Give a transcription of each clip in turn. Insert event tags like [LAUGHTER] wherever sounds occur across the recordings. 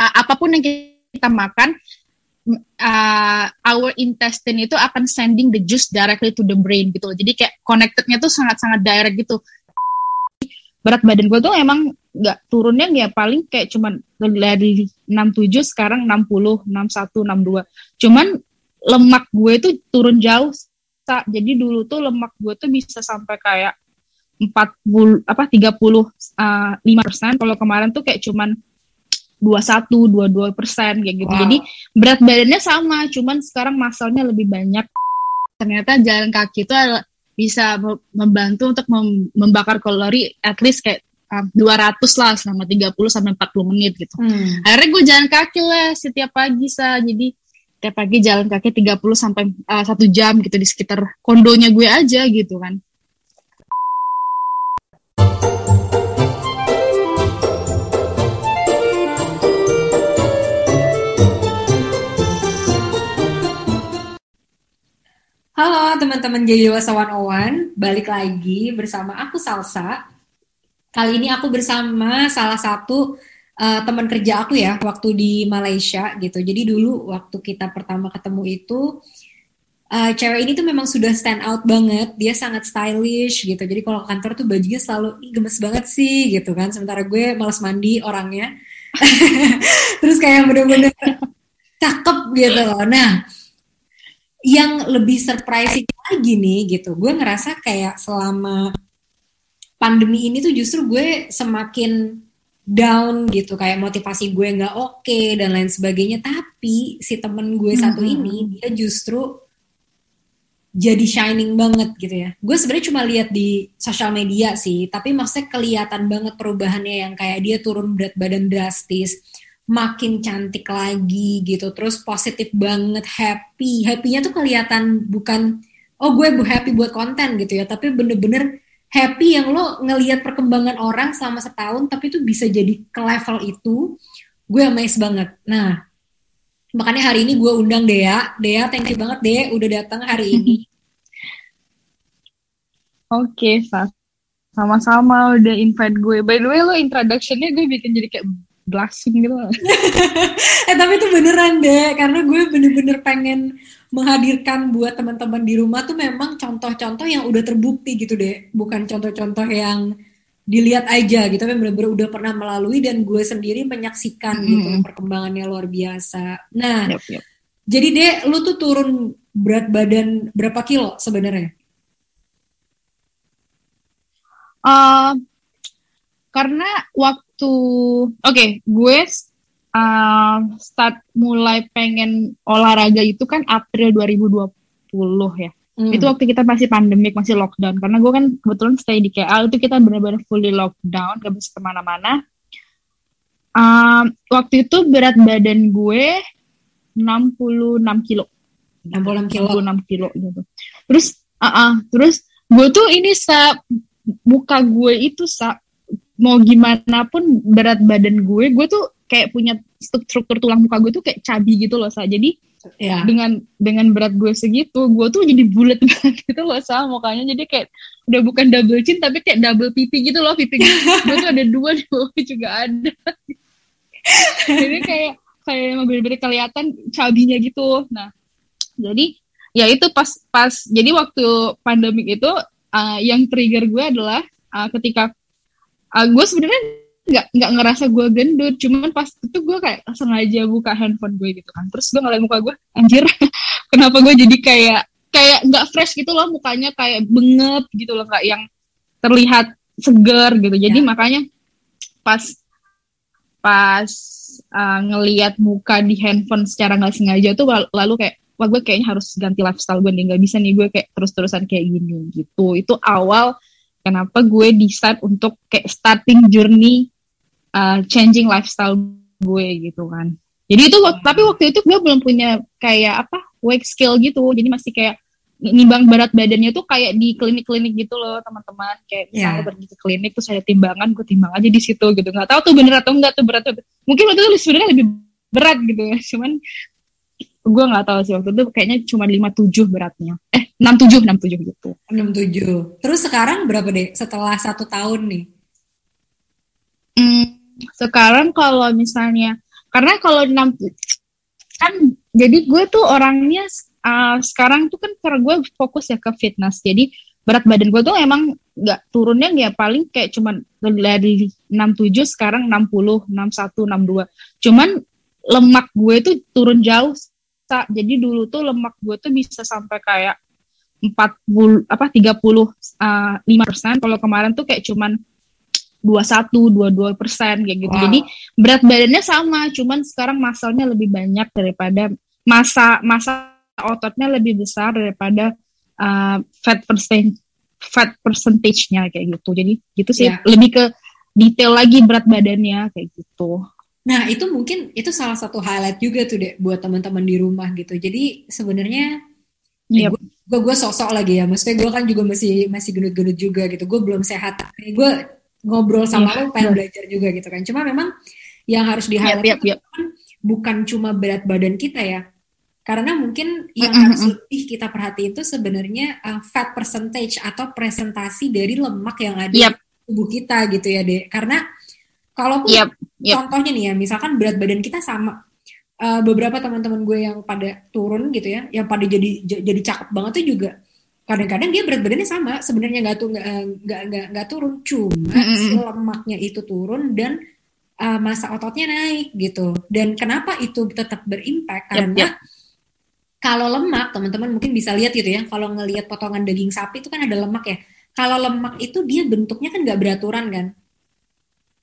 uh, apa pun yang kita makan uh, our intestine itu akan sending the juice directly to the brain gitu loh. Jadi kayak connectednya tuh sangat-sangat direct gitu. Berat badan gue tuh emang nggak turunnya ya paling kayak cuman dari 67 sekarang 60, 61, 62. Cuman lemak gue tuh turun jauh. Jadi dulu tuh lemak gue tuh bisa sampai kayak 40 apa 30 uh, 5 persen. Kalau kemarin tuh kayak cuman 21, 22 persen kayak gitu. Wow. Jadi berat badannya sama, cuman sekarang masalnya lebih banyak. Ternyata jalan kaki itu bisa membantu untuk membakar kalori at least kayak um, 200 lah selama 30 sampai 40 menit gitu. Hmm. Akhirnya gue jalan kaki lah setiap pagi sa. Jadi setiap pagi jalan kaki 30 sampai uh, 1 jam gitu di sekitar kondonya gue aja gitu kan. Teman-teman Jadi Dewasa One balik lagi bersama aku Salsa. Kali ini aku bersama salah satu uh, teman kerja aku ya waktu di Malaysia gitu. Jadi dulu waktu kita pertama ketemu itu uh, cewek ini tuh memang sudah stand out banget. Dia sangat stylish gitu. Jadi kalau kantor tuh bajunya selalu gemes banget sih gitu kan. Sementara gue males mandi orangnya. [LAUGHS] Terus kayak bener-bener cakep gitu loh. Nah, yang lebih surprising lagi nih gitu. Gue ngerasa kayak selama pandemi ini tuh justru gue semakin down gitu. Kayak motivasi gue nggak oke okay, dan lain sebagainya. Tapi si temen gue satu mm -hmm. ini dia justru jadi shining banget gitu ya. Gue sebenarnya cuma lihat di sosial media sih. Tapi maksudnya kelihatan banget perubahannya yang kayak dia turun berat badan drastis makin cantik lagi gitu. Terus positif banget happy. Happynya tuh kelihatan bukan oh gue bu happy buat konten gitu ya. Tapi bener-bener happy yang lo ngelihat perkembangan orang selama setahun tapi tuh bisa jadi ke level itu gue amazed banget. Nah makanya hari ini gue undang Dea. Dea thank you banget Dea udah datang hari [LAUGHS] ini. Oke okay, sama-sama udah invite gue. By the way lo introductionnya gue bikin jadi kayak blushing gitu. [LAUGHS] Eh tapi itu beneran deh karena gue bener-bener pengen menghadirkan buat teman-teman di rumah tuh memang contoh-contoh yang udah terbukti gitu deh bukan contoh-contoh yang dilihat aja gitu tapi bener-bener udah pernah melalui dan gue sendiri menyaksikan mm -hmm. gitu perkembangannya luar biasa. Nah yep, yep. jadi deh lu tuh turun berat badan berapa kilo sebenarnya? Uh, karena waktu oke okay, gue uh, start mulai pengen olahraga itu kan April 2020 ya. Hmm. itu waktu kita masih pandemik masih lockdown. Karena gue kan kebetulan stay di KL itu kita benar-benar fully lockdown gak bisa ke mana-mana. Uh, waktu itu berat badan gue 66 kilo. 66 kilo. 66 kilo gitu. Terus uh -uh, terus gue tuh ini sa muka gue itu sa mau gimana pun berat badan gue gue tuh kayak punya struktur tulang muka gue tuh kayak cabi gitu loh sa. Jadi ya. dengan dengan berat gue segitu gue tuh jadi bulat [LAUGHS] banget gitu loh sa mukanya. Jadi kayak udah bukan double chin tapi kayak double pipi gitu loh pipi gue, [LAUGHS] gue tuh ada dua di bawah juga ada. Jadi kayak kayak emang bener-bener kelihatan cabinya gitu. Nah jadi ya itu pas pas jadi waktu pandemik itu uh, yang trigger gue adalah uh, ketika uh, gue sebenarnya nggak nggak ngerasa gue gendut cuman pas itu gue kayak sengaja buka handphone gue gitu kan. Terus gue ngeliat muka gue anjir [LAUGHS] kenapa gue jadi kayak kayak nggak fresh gitu loh mukanya kayak bengep gitu loh kayak yang terlihat segar gitu. Jadi ya. makanya pas pas uh, ngeliat muka di handphone secara nggak sengaja tuh lalu kayak wah gue kayaknya harus ganti lifestyle gue nih nggak bisa nih gue kayak terus-terusan kayak gini gitu. Itu awal kenapa gue decide untuk kayak starting journey uh, changing lifestyle gue gitu kan. Jadi itu hmm. tapi waktu itu gue belum punya kayak apa weight skill gitu. Jadi masih kayak nimbang berat badannya tuh kayak di klinik-klinik gitu loh teman-teman. Kayak misalnya yeah. pergi ke klinik terus ada timbangan gue timbang aja di situ gitu. Nggak tahu tuh bener atau enggak tuh berat mungkin waktu itu sebenarnya lebih berat gitu ya. [LAUGHS] Cuman gue nggak tahu sih waktu itu kayaknya cuma 57 beratnya. Eh 67 67 gitu. 67 terus sekarang berapa deh? Setelah satu tahun nih? Hmm, sekarang kalau misalnya karena kalau enam kan jadi gue tuh orangnya uh, sekarang tuh kan karena gue fokus ya ke fitness. Jadi berat badan gue tuh emang nggak turunnya ya paling kayak cuman dari 67 sekarang 60 61 62 cuman lemak gue tuh turun jauh jadi dulu tuh lemak gue tuh bisa sampai kayak 40 apa 30 uh, 5 persen. Kalau kemarin tuh kayak cuman 21 22 persen kayak gitu. Wow. jadi berat badannya sama cuman sekarang masalnya lebih banyak daripada masa masa ototnya lebih besar daripada uh, fat percent fat percentage-nya kayak gitu. Jadi gitu sih. Yeah. lebih ke detail lagi berat badannya kayak gitu Nah, itu mungkin itu salah satu highlight juga tuh deh buat teman-teman di rumah gitu. Jadi sebenarnya yep. gue gue gue sosok lagi ya maksudnya gue kan juga masih masih gendut-gendut juga gitu gue belum sehat gue ngobrol sama yeah, lo pengen yeah. belajar juga gitu kan cuma memang yang harus di yep, yep, yep. Kan bukan cuma berat badan kita ya karena mungkin yang mm -hmm. harus lebih kita perhati itu sebenarnya uh, fat percentage atau presentasi dari lemak yang ada yep. di tubuh kita gitu ya deh karena kalau yep, yep. contohnya nih ya misalkan berat badan kita sama uh, beberapa teman-teman gue yang pada turun gitu ya, yang pada jadi jadi cakep banget tuh juga kadang-kadang dia berat badannya sama sebenarnya nggak tuh nggak nggak nggak turun cuma mm -hmm. lemaknya itu turun dan uh, masa ototnya naik gitu dan kenapa itu tetap berimpact karena yep, yep. kalau lemak teman-teman mungkin bisa lihat gitu ya kalau ngelihat potongan daging sapi itu kan ada lemak ya kalau lemak itu dia bentuknya kan nggak beraturan kan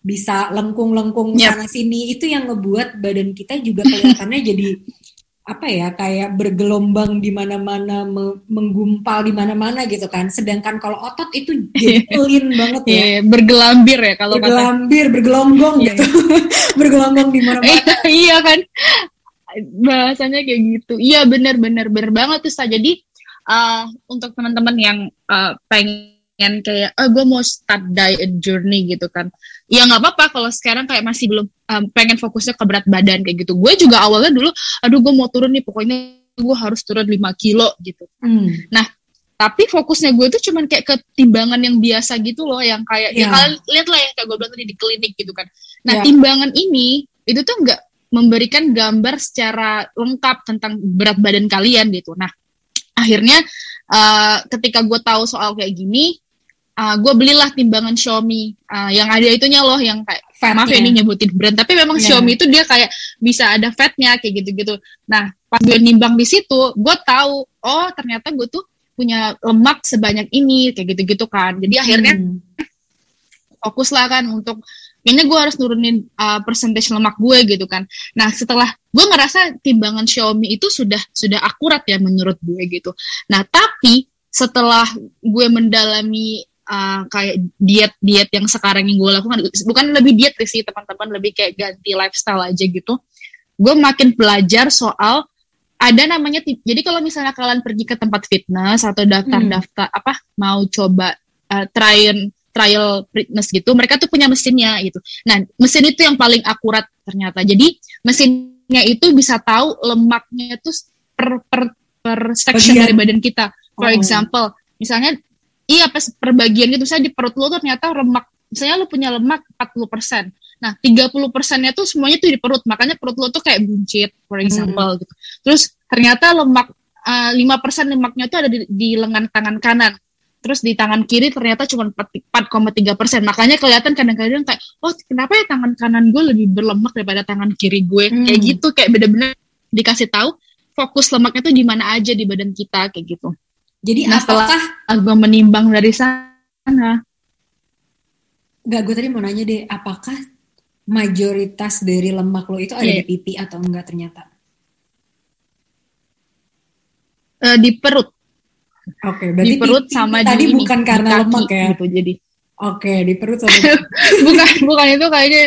bisa lengkung-lengkung yep. sana sini itu yang ngebuat badan kita juga kelihatannya jadi [LAUGHS] apa ya kayak bergelombang di mana-mana menggumpal di mana-mana gitu kan. Sedangkan kalau otot itu [LAUGHS] clean banget ya. Yeah, bergelambir ya kalau bergelambir kata... bergelombang yeah. gitu. [LAUGHS] Bergelombang di mana-mana. Iya kan? Bahasanya kayak gitu. Iya benar-benar benar banget tuh jadi uh, untuk teman-teman yang uh, pengen kayak oh gue mau start diet journey gitu kan ya nggak apa-apa kalau sekarang kayak masih belum um, pengen fokusnya ke berat badan kayak gitu gue juga awalnya dulu aduh gue mau turun nih pokoknya gue harus turun 5 kilo gitu hmm. nah tapi fokusnya gue tuh cuman kayak ketimbangan yang biasa gitu loh yang kayak yeah. ya kalian lihat lah yang kayak gue bilang tadi di klinik gitu kan nah yeah. timbangan ini itu tuh nggak memberikan gambar secara lengkap tentang berat badan kalian gitu nah akhirnya uh, ketika gue tahu soal kayak gini uh, gue belilah timbangan Xiaomi. Uh, yang ada itunya loh yang kayak fat maaf ya ini nyebutin brand tapi memang yeah. Xiaomi itu dia kayak bisa ada fatnya kayak gitu-gitu. Nah pas gue nimbang di situ gue tahu oh ternyata gue tuh punya lemak sebanyak ini kayak gitu-gitu kan. Jadi akhirnya hmm. fokus lah kan untuk kayaknya gue harus nurunin uh, percentage lemak gue gitu kan. Nah setelah gue ngerasa timbangan Xiaomi itu sudah sudah akurat ya menurut gue gitu. Nah tapi setelah gue mendalami uh, kayak diet-diet yang sekarang yang gue lakukan bukan lebih diet sih teman-teman lebih kayak ganti lifestyle aja gitu gue makin belajar soal ada namanya jadi kalau misalnya kalian pergi ke tempat fitness atau daftar-daftar hmm. apa mau coba uh, trial trial fitness gitu mereka tuh punya mesinnya gitu nah mesin itu yang paling akurat ternyata jadi mesinnya itu bisa tahu lemaknya itu per per per section Bagian. dari badan kita for oh. example misalnya iya pas perbagian gitu saya di perut lo tuh ternyata lemak misalnya lo punya lemak 40%. Nah, 30 persennya tuh semuanya tuh di perut. Makanya perut lo tuh kayak buncit, for example, hmm. gitu. Terus ternyata lemak uh, eh, 5% lemaknya tuh ada di, di lengan tangan kanan. Terus di tangan kiri ternyata cuma 4,3 persen. Makanya kelihatan kadang-kadang kayak, oh kenapa ya tangan kanan gue lebih berlemak daripada tangan kiri gue? Hmm. Kayak gitu, kayak bener-bener dikasih tahu fokus lemaknya tuh di mana aja di badan kita kayak gitu. Jadi nah, apakah gue menimbang dari sana? Gak, gue tadi mau nanya deh, apakah mayoritas dari lemak lo itu ada yeah. di pipi atau enggak ternyata? Uh, di perut. Oke, okay, berarti di perut sama tadi di bukan ini, karena lemak ya. Gitu, jadi. Oke, okay, di perut sama [LAUGHS] bukan bukan itu kayaknya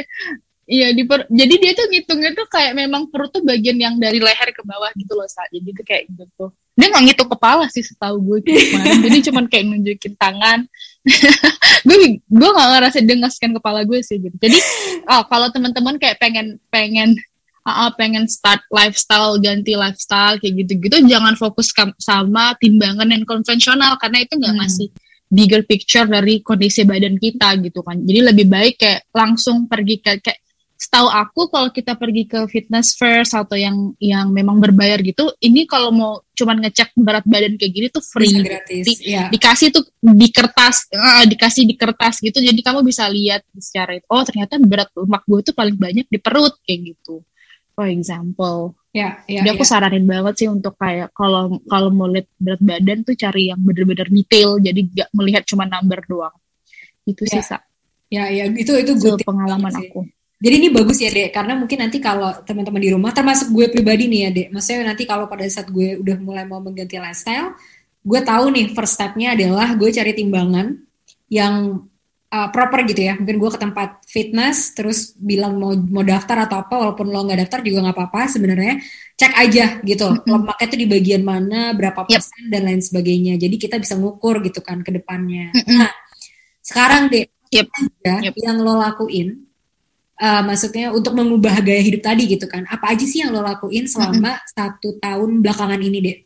Iya di per, jadi dia tuh ngitungnya tuh kayak memang perut tuh bagian yang dari leher ke bawah gitu loh saat jadi tuh kayak gitu dia nggak ngitung kepala sih setahu gue [LAUGHS] kemarin. Jadi cuman kayak nunjukin tangan. [LAUGHS] Gue gue nggak ngerasa dia ngasihkan kepala gue sih gitu. Jadi oh kalau teman-teman kayak pengen pengen uh, pengen start lifestyle ganti lifestyle kayak gitu-gitu jangan fokus sama timbangan yang konvensional karena itu nggak hmm. ngasih bigger picture dari kondisi badan kita gitu kan. Jadi lebih baik kayak langsung pergi ke kayak setahu aku kalau kita pergi ke fitness first atau yang yang memang berbayar gitu, ini kalau mau cuman ngecek berat badan kayak gini tuh free. Bisa gratis. Di, ya. Dikasih tuh di kertas, uh, dikasih di kertas gitu. Jadi kamu bisa lihat secara itu. Oh ternyata berat lemak gue tuh paling banyak di perut kayak gitu. For example. Ya, ya, Jadi aku ya. saranin banget sih untuk kayak kalau kalau mau lihat berat badan tuh cari yang bener-bener detail. Jadi gak melihat cuma number doang. Itu Ya. sih Sa. Ya, ya, itu itu good pengalaman sih. aku. Jadi ini bagus ya dek, karena mungkin nanti kalau teman-teman di rumah, termasuk gue pribadi nih ya dek, maksudnya nanti kalau pada saat gue udah mulai mau mengganti lifestyle, gue tahu nih first stepnya adalah gue cari timbangan yang uh, proper gitu ya. Mungkin gue ke tempat fitness, terus bilang mau mau daftar atau apa, walaupun lo nggak daftar juga nggak apa-apa sebenarnya. Cek aja gitu, Mm-mm. lemaknya tuh di bagian mana, berapa Yep. persen dan lain sebagainya. Jadi kita bisa ngukur gitu kan ke depannya. Nah, sekarang dek, Yep. aja Yep. yang lo lakuin uh, maksudnya untuk mengubah gaya hidup tadi gitu kan apa aja sih yang lo lakuin selama satu tahun belakangan ini deh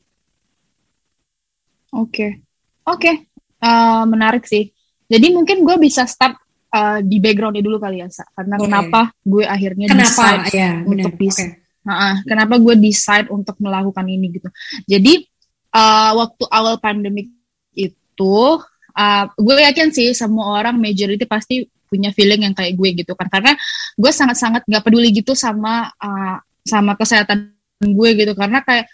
Oke, oke, Eh, menarik sih. Jadi mungkin gue bisa start eh, di backgroundnya dulu kali ya, Sa. Karena Boleh. kenapa gue akhirnya kenapa decide ya benar untuk bisa. Nah, kenapa gue decide untuk melakukan ini gitu. Jadi eh, waktu awal pandemik itu, eh, gue yakin sih semua orang majority pasti punya feeling yang kayak gue gitu kan. Karena gue sangat-sangat gak peduli gitu sama eh, sama kesehatan gue gitu. Karena kayak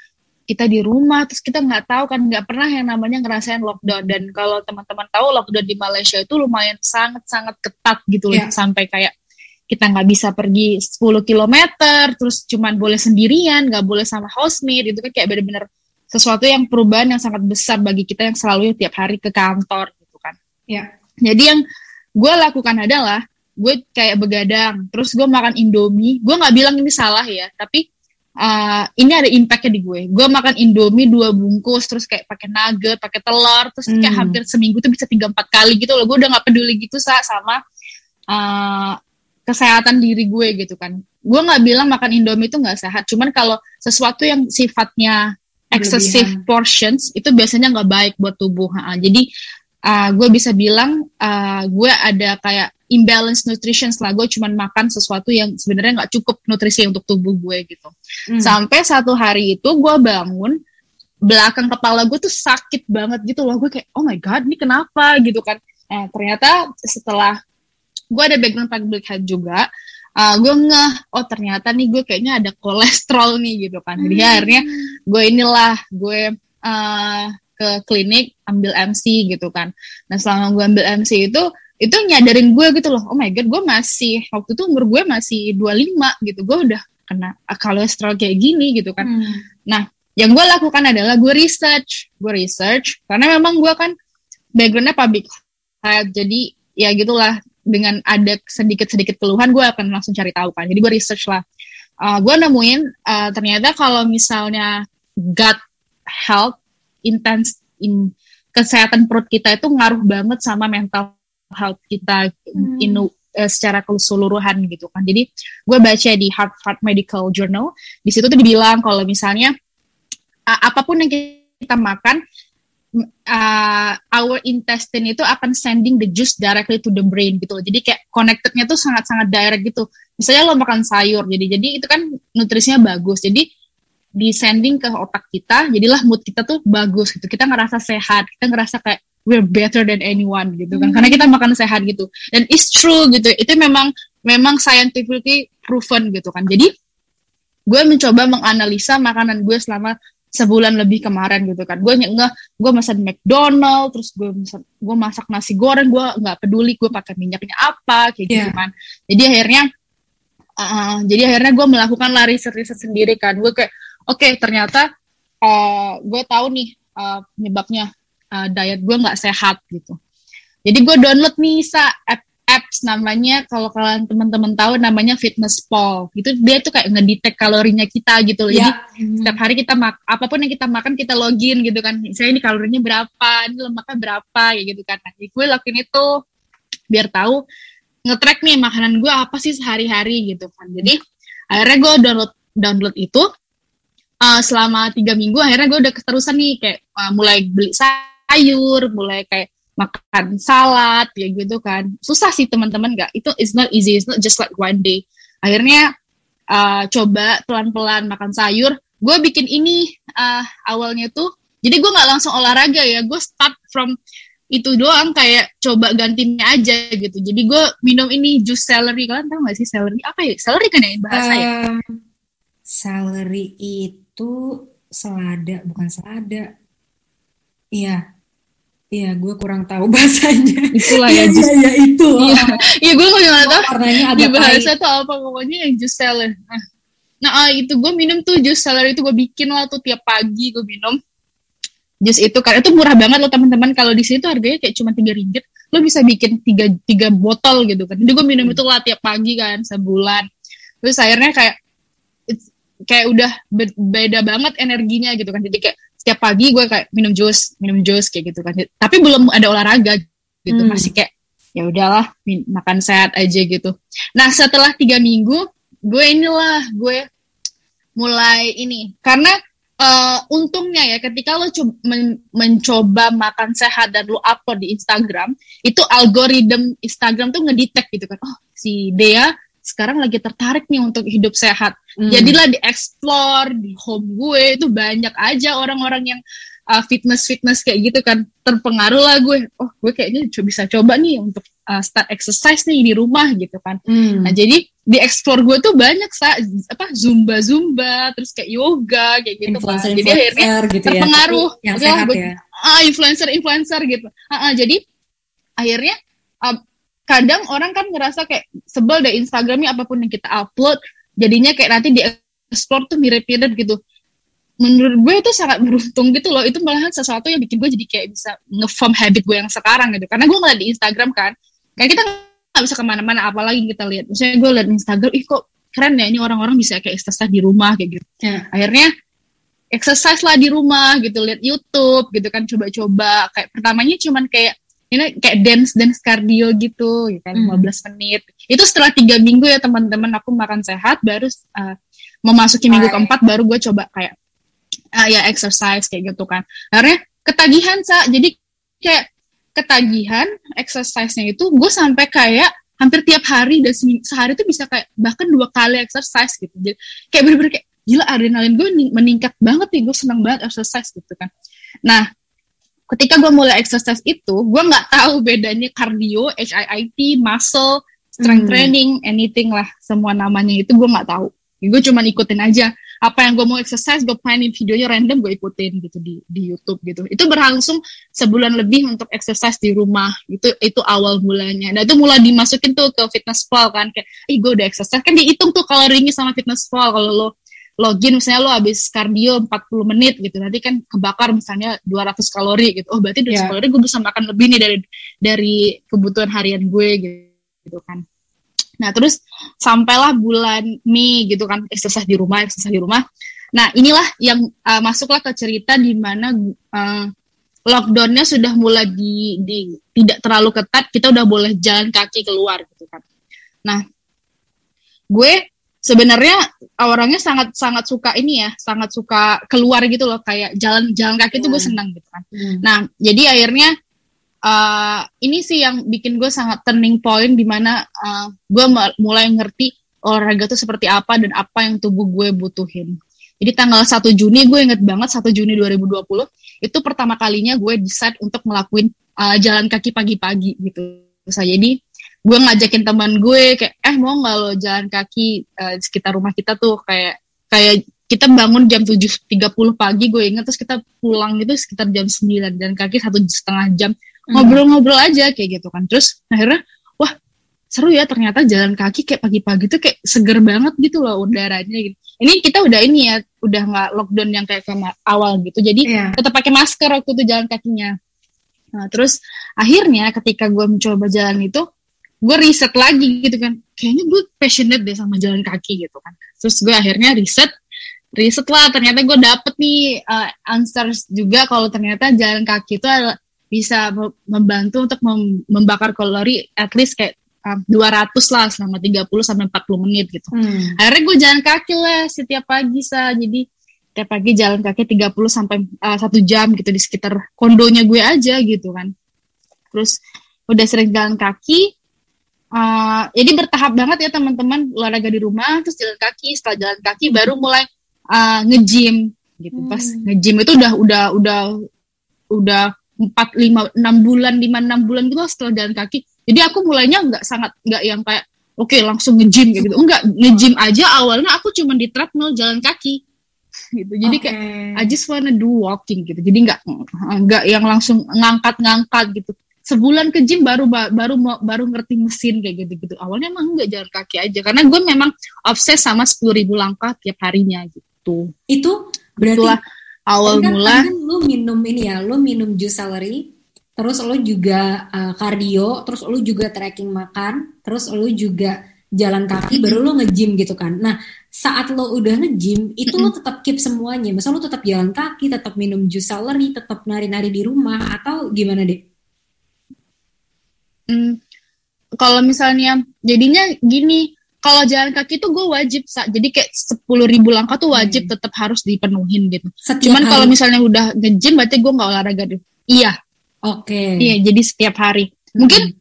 kita di rumah terus kita nggak tahu kan nggak pernah yang namanya ngerasain lockdown dan kalau teman-teman tahu lockdown di Malaysia itu lumayan sangat-sangat ketat gitu loh Iya. sampai kayak kita nggak bisa pergi 10 km terus cuman boleh sendirian nggak boleh sama housemate itu kan kayak bener-bener sesuatu yang perubahan yang sangat besar bagi kita yang selalu tiap hari ke kantor gitu kan ya jadi yang gue lakukan adalah gue kayak begadang terus gue makan indomie. Gue nggak bilang ini salah ya tapi uh, ini ada impactnya di gue. Gue makan indomie dua bungkus terus kayak pakai nugget pakai telur terus kayak Hmm. hampir seminggu tuh bisa tiga empat kali gitu loh. Gue udah nggak peduli gitu sa sama uh, kesehatan diri gue gitu kan. Gue nggak bilang makan indomie itu nggak sehat cuman kalau sesuatu yang sifatnya excessive Berlebihan. portions itu biasanya nggak baik buat tubuh Ha, jadi uh, gue bisa bilang uh, gue ada kayak imbalance nutrition setelah gue cuman makan sesuatu yang sebenarnya nggak cukup nutrisi untuk tubuh gue gitu. Hmm. sampai satu hari itu gue bangun belakang kepala gue tuh sakit banget gitu loh. Gue kayak oh my god ini kenapa? gitu kan. Nah ternyata setelah gue ada background public health juga uh, gue ngeh oh ternyata nih gue kayaknya ada kolesterol nih gitu kan. Jadi Hmm. akhirnya gue inilah gue uh, ke klinik ambil MC gitu kan. Nah selama gue ambil MC itu itu nyadarin gue gitu loh. Oh my god gue masih waktu itu umur gue masih 25 gitu. Gue udah kena kolesterol kayak gini gitu kan. Hmm. yang gue lakukan adalah gue research gue research. Karena memang gue kan backgroundnya public health jadi ya gitulah. Dengan ada sedikit-sedikit keluhan gue akan langsung cari tahu kan. Jadi gue research lah. Uh, gue nemuin uh, ternyata kalau misalnya gut health intense in kesehatan perut kita itu ngaruh banget sama mental health kita Hmm. in eh, secara keseluruhan gitu kan. Jadi gue baca di Harvard Medical Journal di situ tuh dibilang kalau misalnya uh, apa pun yang kita makan uh, our intestine itu akan sending the juice directly to the brain gitu jadi kayak connectednya tuh sangat-sangat direct gitu. Misalnya lo makan sayur jadi jadi itu kan nutrisinya bagus. Jadi di sending ke otak kita jadilah mood kita tuh bagus gitu. Kita ngerasa sehat kita ngerasa kayak we're better than anyone gitu kan. Hmm. karena kita makan sehat gitu. Dan it's true gitu. Itu memang memang scientifically proven gitu kan. Jadi gue mencoba menganalisa makanan gue selama sebulan lebih kemarin gitu kan. Gue nggak gue masak McDonald terus gue masak gue masak nasi goreng gue nggak peduli gue pakai minyaknya apa kayak gitu Yeah. kan. Jadi akhirnya uh, jadi akhirnya gue melakukan lah riset-riset sendiri kan. Gue kayak oke ternyata uh, gue tahu nih uh, penyebabnya uh, diet gue nggak sehat gitu. Jadi gue download nih sa app apps namanya kalau kalian teman-teman tahu namanya Fitness Pal. Itu dia tuh kayak ngedetect kalorinya kita gitu loh. Jadi Ya. Hmm. setiap hari kita mak apa pun yang kita makan kita login gitu kan. Misalnya ini kalorinya berapa ini lemaknya berapa ya gitu kan. Nah, gue lakuin itu biar tahu ngetrack nih makanan gue apa sih sehari-hari gitu kan. Jadi akhirnya gue download download itu uh, selama tiga minggu akhirnya gue udah keterusan nih kayak uh, mulai beli sayur mulai kayak makan salad ya gitu kan. Susah sih teman-teman nggak. Itu it's not easy it's not just like one day. Akhirnya uh, coba pelan-pelan makan sayur. Gue bikin ini uh, awalnya tuh jadi gue nggak langsung olahraga ya. Gue start from itu doang kayak coba gantinya aja gitu. Jadi gue minum ini jus celery. Kalian tahu gak sih celery? Apa ya? Celery kan ya bahasa ya? Celery itu selada bukan selada iya Iya, gue kurang tahu [LAUGHS] bahasanya. Itulah ya, iya, jus. Iya, iya, itu. Iya, iya gue nggak tahu. Warnanya agak bahasa tuh apa pokoknya yang jus celery. Nah, nah ah, itu gue minum tuh jus celery itu gue bikin lah tuh tiap pagi gue minum jus itu karena itu murah banget loh teman-teman kalau di sini tuh harganya kayak cuma tiga ringgit lo bisa bikin tiga tiga botol gitu kan jadi gue minum hmm. itu lah tiap pagi kan sebulan terus akhirnya kayak kayak udah be beda banget energinya gitu kan. Jadi kayak setiap pagi gue kayak minum jus minum jus kayak gitu kan. Tapi belum ada olahraga gitu. Hmm. masih kayak ya udahlah makan sehat aja gitu. Nah setelah tiga minggu gue inilah gue mulai ini. Karena uh, untungnya ya ketika lo men mencoba makan sehat dan lo upload di Instagram itu algoritma Instagram tuh ngedetect gitu kan. Oh si Dea sekarang lagi tertarik nih untuk hidup sehat. Hmm. jadilah di explore di home gue itu banyak aja orang-orang yang uh, fitness fitness kayak gitu kan. Terpengaruh lah gue. Oh gue kayaknya bisa coba nih untuk uh, start exercise nih di rumah gitu kan. Hmm. nah jadi di explore gue tuh banyak sa apa zumba zumba terus kayak yoga kayak gitu kan. Jadi akhirnya gitu ya, terpengaruh. ya, yang sehat ya. ah influencer influencer gitu. Ah, ah, jadi akhirnya uh, kadang orang kan ngerasa kayak sebel deh Instagramnya apa pun yang kita upload jadinya kayak nanti di explore tuh mirip-mirip gitu. Menurut gue itu sangat beruntung gitu loh itu malahan sesuatu yang bikin gue jadi kayak bisa ngeform habit gue yang sekarang gitu. Karena gue ngeliat di Instagram kan kayak kita nggak bisa ke mana-mana apalagi kita lihat. Misalnya gue lihat Instagram ih kok keren ya ini orang-orang bisa kayak exercise di rumah kayak gitu. Yeah. akhirnya exercise lah di rumah gitu lihat YouTube gitu kan coba-coba. Kayak pertamanya cuman kayak ini kayak dance dance cardio gitu gitu kan mm. 15 menit. Itu setelah tiga minggu ya teman-teman aku makan sehat baru uh, memasuki minggu keempat baru gue coba kayak uh, ya exercise kayak gitu kan. Akhirnya ketagihan sa. Jadi kayak ketagihan exercise-nya itu gue sampai kayak hampir tiap hari dan sehari tuh bisa kayak bahkan dua kali exercise gitu. Jadi kayak bener-bener kayak gila adrenalin gue meningkat banget nih gue seneng banget exercise gitu kan. Nah ketika gue mulai exercise itu gue nggak tahu bedanya cardio HIIT muscle strength hmm. training anything lah semua namanya itu gue nggak tahu. Gue cuma ikutin aja. Apa yang gue mau exercise gue planning videonya random gue ikutin gitu di di YouTube gitu. Itu berlangsung sebulan lebih untuk exercise di rumah. Itu itu awal mulanya. Dan itu mulai dimasukin tuh ke fitness pal kan. Kayak ih gue udah exercise. Kan dihitung tuh kalorinya sama fitness pal kalau lo login misalnya lo habis kardio 40 menit gitu nanti kan kebakar misalnya 200 kalori gitu oh berarti 200 yeah. kalori gue bisa makan lebih nih dari dari kebutuhan harian gue gitu, gitu kan Nah, terus sampailah bulan Mei gitu kan, exercise di rumah, exercise di rumah. Nah, inilah yang uh, masuklah ke cerita di mana uh, lockdownnya sudah mulai di, di tidak terlalu ketat, kita udah boleh jalan kaki keluar gitu kan. Nah, gue sebenarnya orangnya sangat sangat suka ini ya, sangat suka keluar gitu loh, kayak jalan jalan kaki itu gue hmm. senang gitu kan. Hmm. Nah, jadi akhirnya uh, ini sih yang bikin gue sangat turning point di mana uh, gue mulai ngerti olahraga tuh seperti apa dan apa yang tubuh gue butuhin. Jadi tanggal 1 Juni gue inget banget 1 Juni 2020 itu pertama kalinya gue decide untuk ngelakuin uh, jalan kaki pagi-pagi gitu. So, jadi gue ngajakin teman gue kayak eh mau nggak lo jalan kaki uh, sekitar rumah kita tuh? Kayak kayak kita bangun jam 7.30 pagi gue inget terus kita pulang itu sekitar jam 9 dan kaki satu setengah jam. Hmm. ngobrol-ngobrol aja kayak gitu kan. Terus akhirnya wah seru ya ternyata jalan kaki kayak pagi-pagi tuh kayak seger banget gitu loh udaranya. Gitu. Ini kita udah ini ya udah nggak lockdown yang kayak sama awal gitu. Jadi yeah. tetap pakai masker waktu itu jalan kakinya. Nah terus akhirnya ketika gue mencoba jalan itu gue riset lagi gitu kan kayaknya gue passionate deh sama jalan kaki gitu kan terus gue akhirnya riset riset lah ternyata gue dapet nih uh, answers juga kalau ternyata jalan kaki itu bisa membantu untuk mem membakar kalori at least kayak um, 200 lah selama 30 sampai 40 menit gitu. Hmm. Akhirnya gue jalan kaki lah setiap pagi sa. Jadi tiap pagi jalan kaki 30 sampai uh, satu jam gitu di sekitar kondonya gue aja gitu kan. Terus udah sering jalan kaki uh, jadi bertahap banget ya teman-teman. Olahraga di rumah terus jalan kaki. Setelah jalan kaki baru mulai uh, nge-gym. Gitu. Hmm. pas nge-gym itu udah udah udah udah empat lima enam bulan lima enam bulan gitu setelah jalan kaki. Jadi aku mulainya nggak sangat nggak yang kayak oke okay, langsung nge-gym gitu. Enggak nge-gym aja awalnya aku cuma di treadmill jalan kaki. [LAUGHS] Gitu. Jadi okay. kayak I just wanna do walking gitu. Jadi nggak nggak yang langsung ngangkat-ngangkat gitu sebulan ke gym baru baru baru ngerti mesin kayak gitu gitu awalnya emang nggak jalan kaki aja karena gue memang obses sama sepuluh ribu langkah tiap harinya gitu itu berarti Itulah awal kan, mula kan lu minum ini ya lu minum jus celery terus lu juga uh, cardio terus lu juga tracking makan terus lu juga jalan kaki baru lu nge-gym gitu kan. Nah, saat lo udah nge-gym itu lo tetap keep semuanya. Misal lo tetap jalan kaki, tetap minum jus celery, tetap nari-nari di rumah atau gimana deh? Hmm, kalau misalnya jadinya gini, kalau jalan kaki tuh gue wajib sa jadi kayak sepuluh ribu langkah tuh wajib hmm. tetap harus dipenuhin gitu. Setiap Cuman kalau misalnya udah nge-gym berarti gue nggak olahraga deh. Iya. Oke. Okay. Iya, jadi setiap hari. Mungkin hmm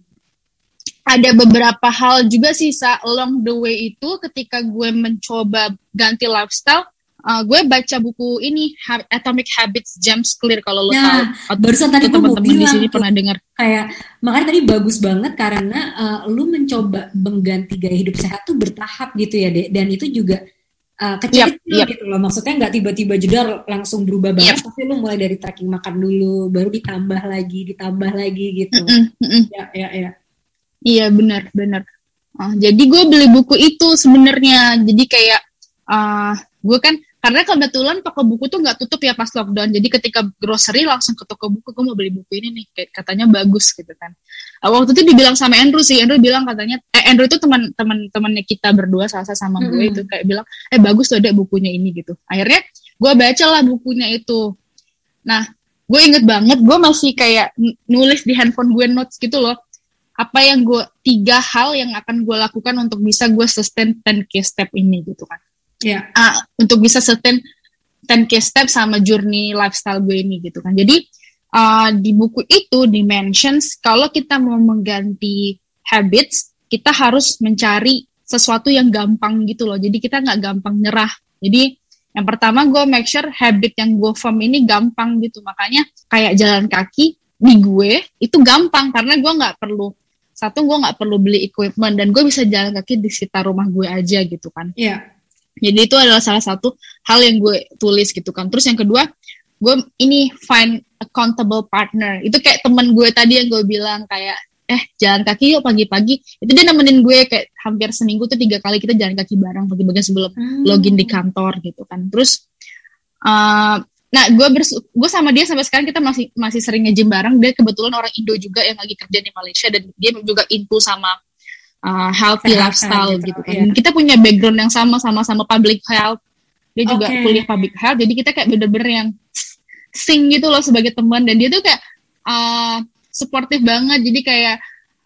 ada beberapa hal juga sih sa along the way itu ketika gue mencoba ganti lifestyle uh, gue baca buku ini Atomic Habits James Clear kalau lo nah, tahu barusan tadi teman-teman di sini pernah dengar kayak makanya tadi bagus banget karena uh, lu mencoba mengganti gaya hidup sehat tuh bertahap gitu ya deh dan itu juga uh, kecil yep, yep. gitu loh maksudnya nggak tiba-tiba jedar langsung berubah banget yep. tapi lu mulai dari tracking makan dulu baru ditambah lagi ditambah lagi gitu mm -mm, mm -mm. ya ya ya Iya benar benar. Uh, jadi gue beli buku itu sebenarnya. Jadi kayak uh, gue kan karena kebetulan toko buku tuh nggak tutup ya pas lockdown. Jadi ketika grocery langsung ke toko buku gue mau beli buku ini nih. Kayak katanya bagus gitu kan. Uh, waktu itu dibilang sama Andrew sih. Andrew bilang katanya eh Andrew itu teman teman temannya kita berdua salah sama gue mm -hmm. itu kayak bilang eh bagus tuh ada bukunya ini gitu. Akhirnya gue baca lah bukunya itu. Nah gue inget banget gue masih kayak nulis di handphone gue notes gitu loh apa yang gue tiga hal yang akan gue lakukan untuk bisa gue sustain 10k step ini gitu kan ya yeah. uh, untuk bisa sustain 10k step sama journey lifestyle gue ini gitu kan. Jadi uh, di buku itu dimensions kalau kita mau mengganti habits kita harus mencari sesuatu yang gampang gitu loh. Jadi kita nggak gampang nyerah. Jadi yang pertama gue make sure habit yang gue form ini gampang gitu. Makanya kayak jalan kaki di gue itu gampang karena gue nggak perlu satu gue nggak perlu beli equipment dan gue bisa jalan kaki di sekitar rumah gue aja gitu kan. Iya. yeah. Jadi itu adalah salah satu hal yang gue tulis gitu kan terus yang kedua gue ini find accountable partner itu kayak temen gue tadi yang gue bilang kayak eh jalan kaki yuk pagi-pagi itu dia nemenin gue kayak hampir seminggu tuh tiga kali kita jalan kaki bareng pagi-pagi sebelum hmm. login di kantor gitu kan terus uh, Nah, gue bersu gue sama dia sampai sekarang kita masih masih sering ngejim bareng. Dia kebetulan orang Indo juga yang lagi kerja di Malaysia dan dia juga into sama uh, healthy Sehat, lifestyle gitu, gitu kan. Iya. kita punya background yang sama sama sama public health. Dia juga okay. kuliah public health. Jadi kita kayak bener-bener yang sing gitu loh sebagai teman dan dia tuh kayak uh, supportive banget. Jadi kayak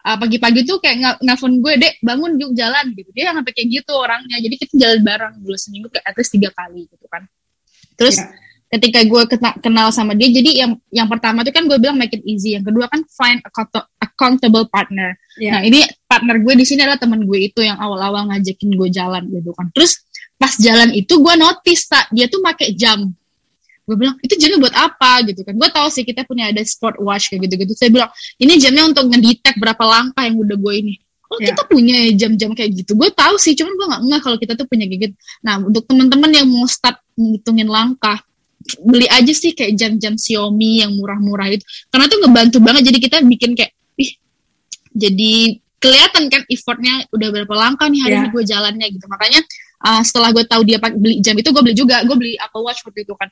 uh, pagi-pagi tuh kayak ng nelfon gue, "Dek, bangun yuk jalan." gitu. Dia sampai kayak gitu orangnya. Jadi kita jalan bareng dulu seminggu kayak at least tiga kali gitu kan. Terus yeah ketika gue kenal sama dia jadi yang yang pertama itu kan gue bilang make it easy. Yang kedua kan find accountable partner. Yeah. nah ini partner gue di sini adalah teman gue itu yang awal-awal ngajakin gue jalan gitu kan. Terus pas jalan itu gue notice tak dia tuh pakai jam. Gue bilang itu jamnya buat apa? Gitu kan. Gue tahu sih kita punya ada sport watch kayak gitu gitu saya bilang ini jamnya untuk ngedetect berapa langkah yang udah gue ini. Oh yeah. kita punya jam-jam kayak gitu. Gue tahu sih cuman gue nggak nggak kalau kita tuh punya kayak gitu nah untuk teman-teman yang mau start ngitungin langkah beli aja sih kayak jam-jam Xiaomi yang murah-murah itu. Karena tuh ngebantu banget jadi kita bikin kayak ih jadi kelihatan kan effortnya udah berapa langkah nih hari yeah. ini gue jalannya gitu. Makanya uh, setelah gue tahu dia pakai beli jam itu gue beli juga. Gue beli Apple Watch waktu itu kan.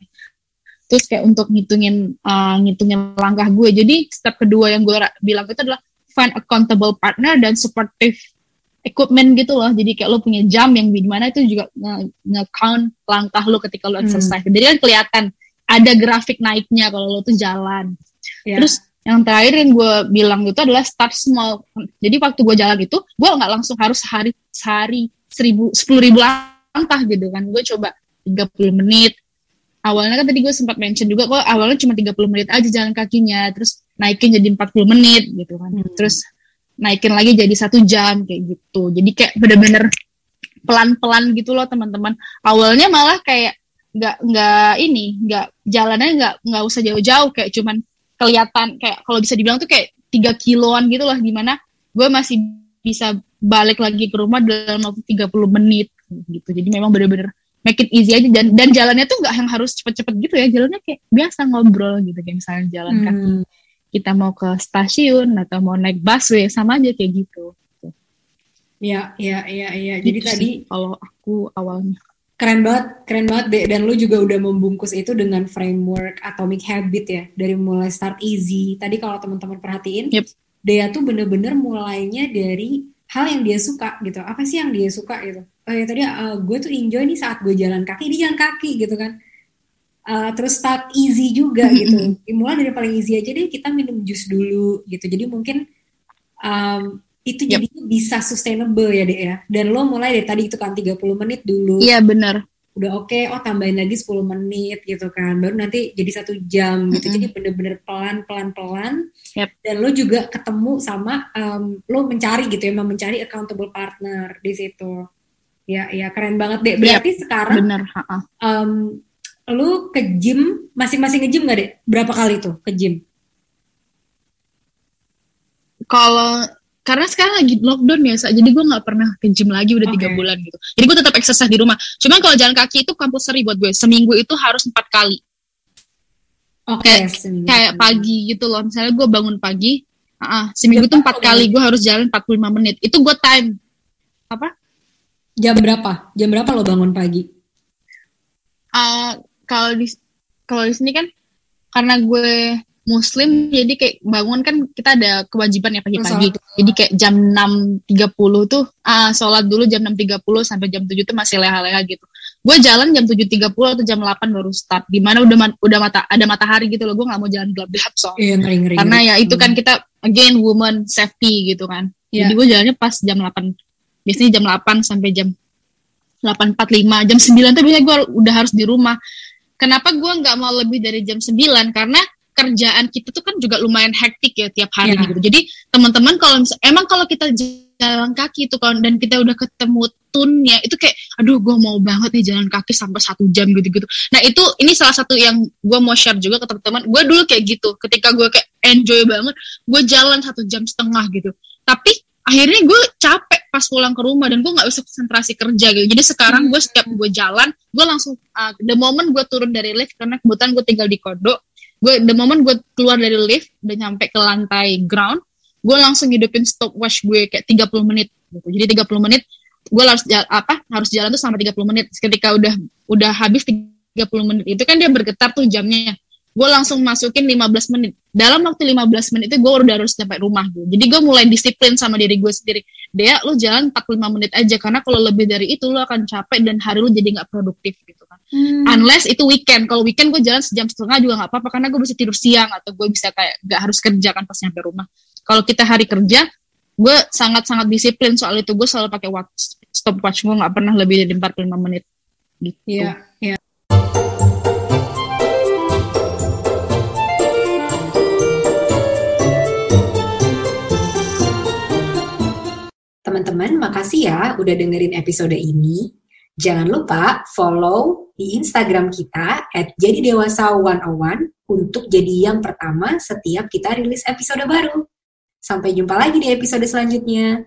Terus kayak untuk ngitungin uh, ngitungin langkah gue jadi step kedua yang gue bilang itu adalah find accountable partner dan supportive equipment gitu loh. Jadi kayak lo punya jam yang di mana itu juga nge-count nge langkah lo ketika lo exercise. Hmm. jadi kan kelihatan ada grafik naiknya kalau lo tuh jalan. Yeah. terus yang terakhir yang gue bilang itu adalah start small. Jadi waktu gue jalan itu gue nggak langsung harus sehari sehari seribu sepuluh ribu langkah gitu kan. Gue coba 30 menit. Awalnya kan tadi gue sempat mention juga kok awalnya cuma 30 menit aja jalan kakinya. Terus naikin jadi 40 menit gitu kan. Hmm. terus naikin lagi jadi satu jam kayak gitu. Jadi kayak bener-bener pelan-pelan gitu loh teman-teman. Awalnya malah kayak nggak nggak ini nggak jalannya nggak nggak usah jauh-jauh. Kayak cuman kelihatan kayak kalau bisa dibilang tuh kayak tiga kiloan gitu loh gimana gue masih bisa balik lagi ke rumah dalam waktu 30 menit gitu. Jadi memang bener-bener make it easy aja. Dan dan jalannya tuh nggak yang harus cepet-cepet gitu ya. Jalannya kayak biasa ngobrol gitu kayak misalnya jalan hmm. kaki kita mau ke stasiun atau mau naik busway sama aja kayak gitu. Ya, ya, ya, ya. Jadi gitu tadi kalau aku awalnya keren banget, keren banget deh. Dan lu juga udah membungkus itu dengan framework atomic habit ya, dari mulai start easy. Tadi kalau teman-teman perhatiin, yep. dia tuh bener-bener mulainya dari hal yang dia suka gitu. Apa sih yang dia suka gitu? Oh ya tadi uh, gue tuh enjoy nih saat gue jalan kaki, dia jalan kaki gitu kan uh, terus start easy juga [LAUGHS] gitu. Mulai dari paling easy aja deh kita minum jus dulu gitu. Jadi mungkin um, itu yep. jadi bisa sustainable ya deh ya. Dan lo mulai dari tadi itu kan 30 menit dulu. Iya benar. Udah oke, okay, oh tambahin lagi 10 menit gitu kan. Baru nanti jadi satu jam gitu. Mm -hmm. Jadi bener-bener pelan pelan pelan. Yep. Dan lo juga ketemu sama um, lo mencari gitu ya, mencari accountable partner di situ. Ya, ya keren banget deh. Berarti yep. sekarang bener. Um, lu ke gym masing-masing ke gym gak deh? Berapa kali tuh ke gym? Kalau karena sekarang lagi lockdown ya, jadi gue nggak pernah ke gym lagi udah tiga okay. bulan gitu. Jadi gue tetap exercise di rumah. Cuman kalau jalan kaki itu kampus seri buat gue. Seminggu itu harus empat kali. Oke. Okay, kayak, kayak pagi gitu loh. Misalnya gue bangun pagi, uh, seminggu itu empat kali gue harus jalan 45 menit. Itu gue time apa? Jam berapa? Jam berapa lo bangun pagi? Uh, kalau di kalau di sini kan karena gue muslim jadi kayak bangun kan kita ada kewajiban ya pagi-pagi. Jadi kayak jam 6.30 tuh ah sholat dulu jam 6.30 sampai jam 7 tuh masih leha-leha gitu. Gue jalan jam 7.30 atau jam 8 baru start. Di mana udah udah mata ada matahari gitu loh. Gue nggak mau jalan gelap-gelap so. Iya, ngeri, ngeri, Karena ya itu kan hmm. kita again woman safety gitu kan. Yeah. Jadi gue jalannya pas jam 8. Biasanya jam 8 sampai jam 8.45, jam 9 tuh biasanya gue udah harus di rumah Kenapa gue nggak mau lebih dari jam 9? Karena kerjaan kita tuh kan juga lumayan hektik ya tiap hari yeah. gitu. Jadi teman-teman kalau emang kalau kita jalan kaki itu kan dan kita udah ketemu tunnya itu kayak aduh gue mau banget nih jalan kaki sampai satu jam gitu-gitu. Nah itu ini salah satu yang gue mau share juga ke teman-teman. Gue dulu kayak gitu. Ketika gue kayak enjoy banget, gue jalan satu jam setengah gitu. Tapi akhirnya gue capek pas pulang ke rumah dan gue nggak bisa konsentrasi kerja gitu. Jadi sekarang gue setiap gue jalan gue langsung uh, the moment gue turun dari lift karena kebetulan gue tinggal di kodo gue the moment gue keluar dari lift dan nyampe ke lantai ground gue langsung hidupin stopwatch gue kayak 30 menit gitu. Jadi 30 menit gue harus jalan, apa harus jalan tuh sampai 30 menit. Ketika udah udah habis 30 menit itu kan dia bergetar tuh jamnya gue langsung masukin 15 menit. Dalam waktu 15 menit itu gue udah harus sampai rumah gue. Jadi gue mulai disiplin sama diri gue sendiri. Dia lo jalan 45 menit aja karena kalau lebih dari itu lo akan capek dan hari lo jadi nggak produktif gitu kan. Hmm. Unless itu weekend. Kalau weekend gue jalan sejam setengah juga nggak apa-apa karena gue bisa tidur siang atau gue bisa kayak nggak harus kerja kan pas nyampe rumah. Kalau kita hari kerja, gue sangat-sangat disiplin soal itu. Gue selalu pakai watch, stopwatch gue nggak pernah lebih dari 45 menit gitu. Iya, iya. Teman-teman, makasih ya udah dengerin episode ini. Jangan lupa follow di Instagram kita at jadi dewasa 101 untuk jadi yang pertama setiap kita rilis episode baru. Sampai jumpa lagi di episode selanjutnya.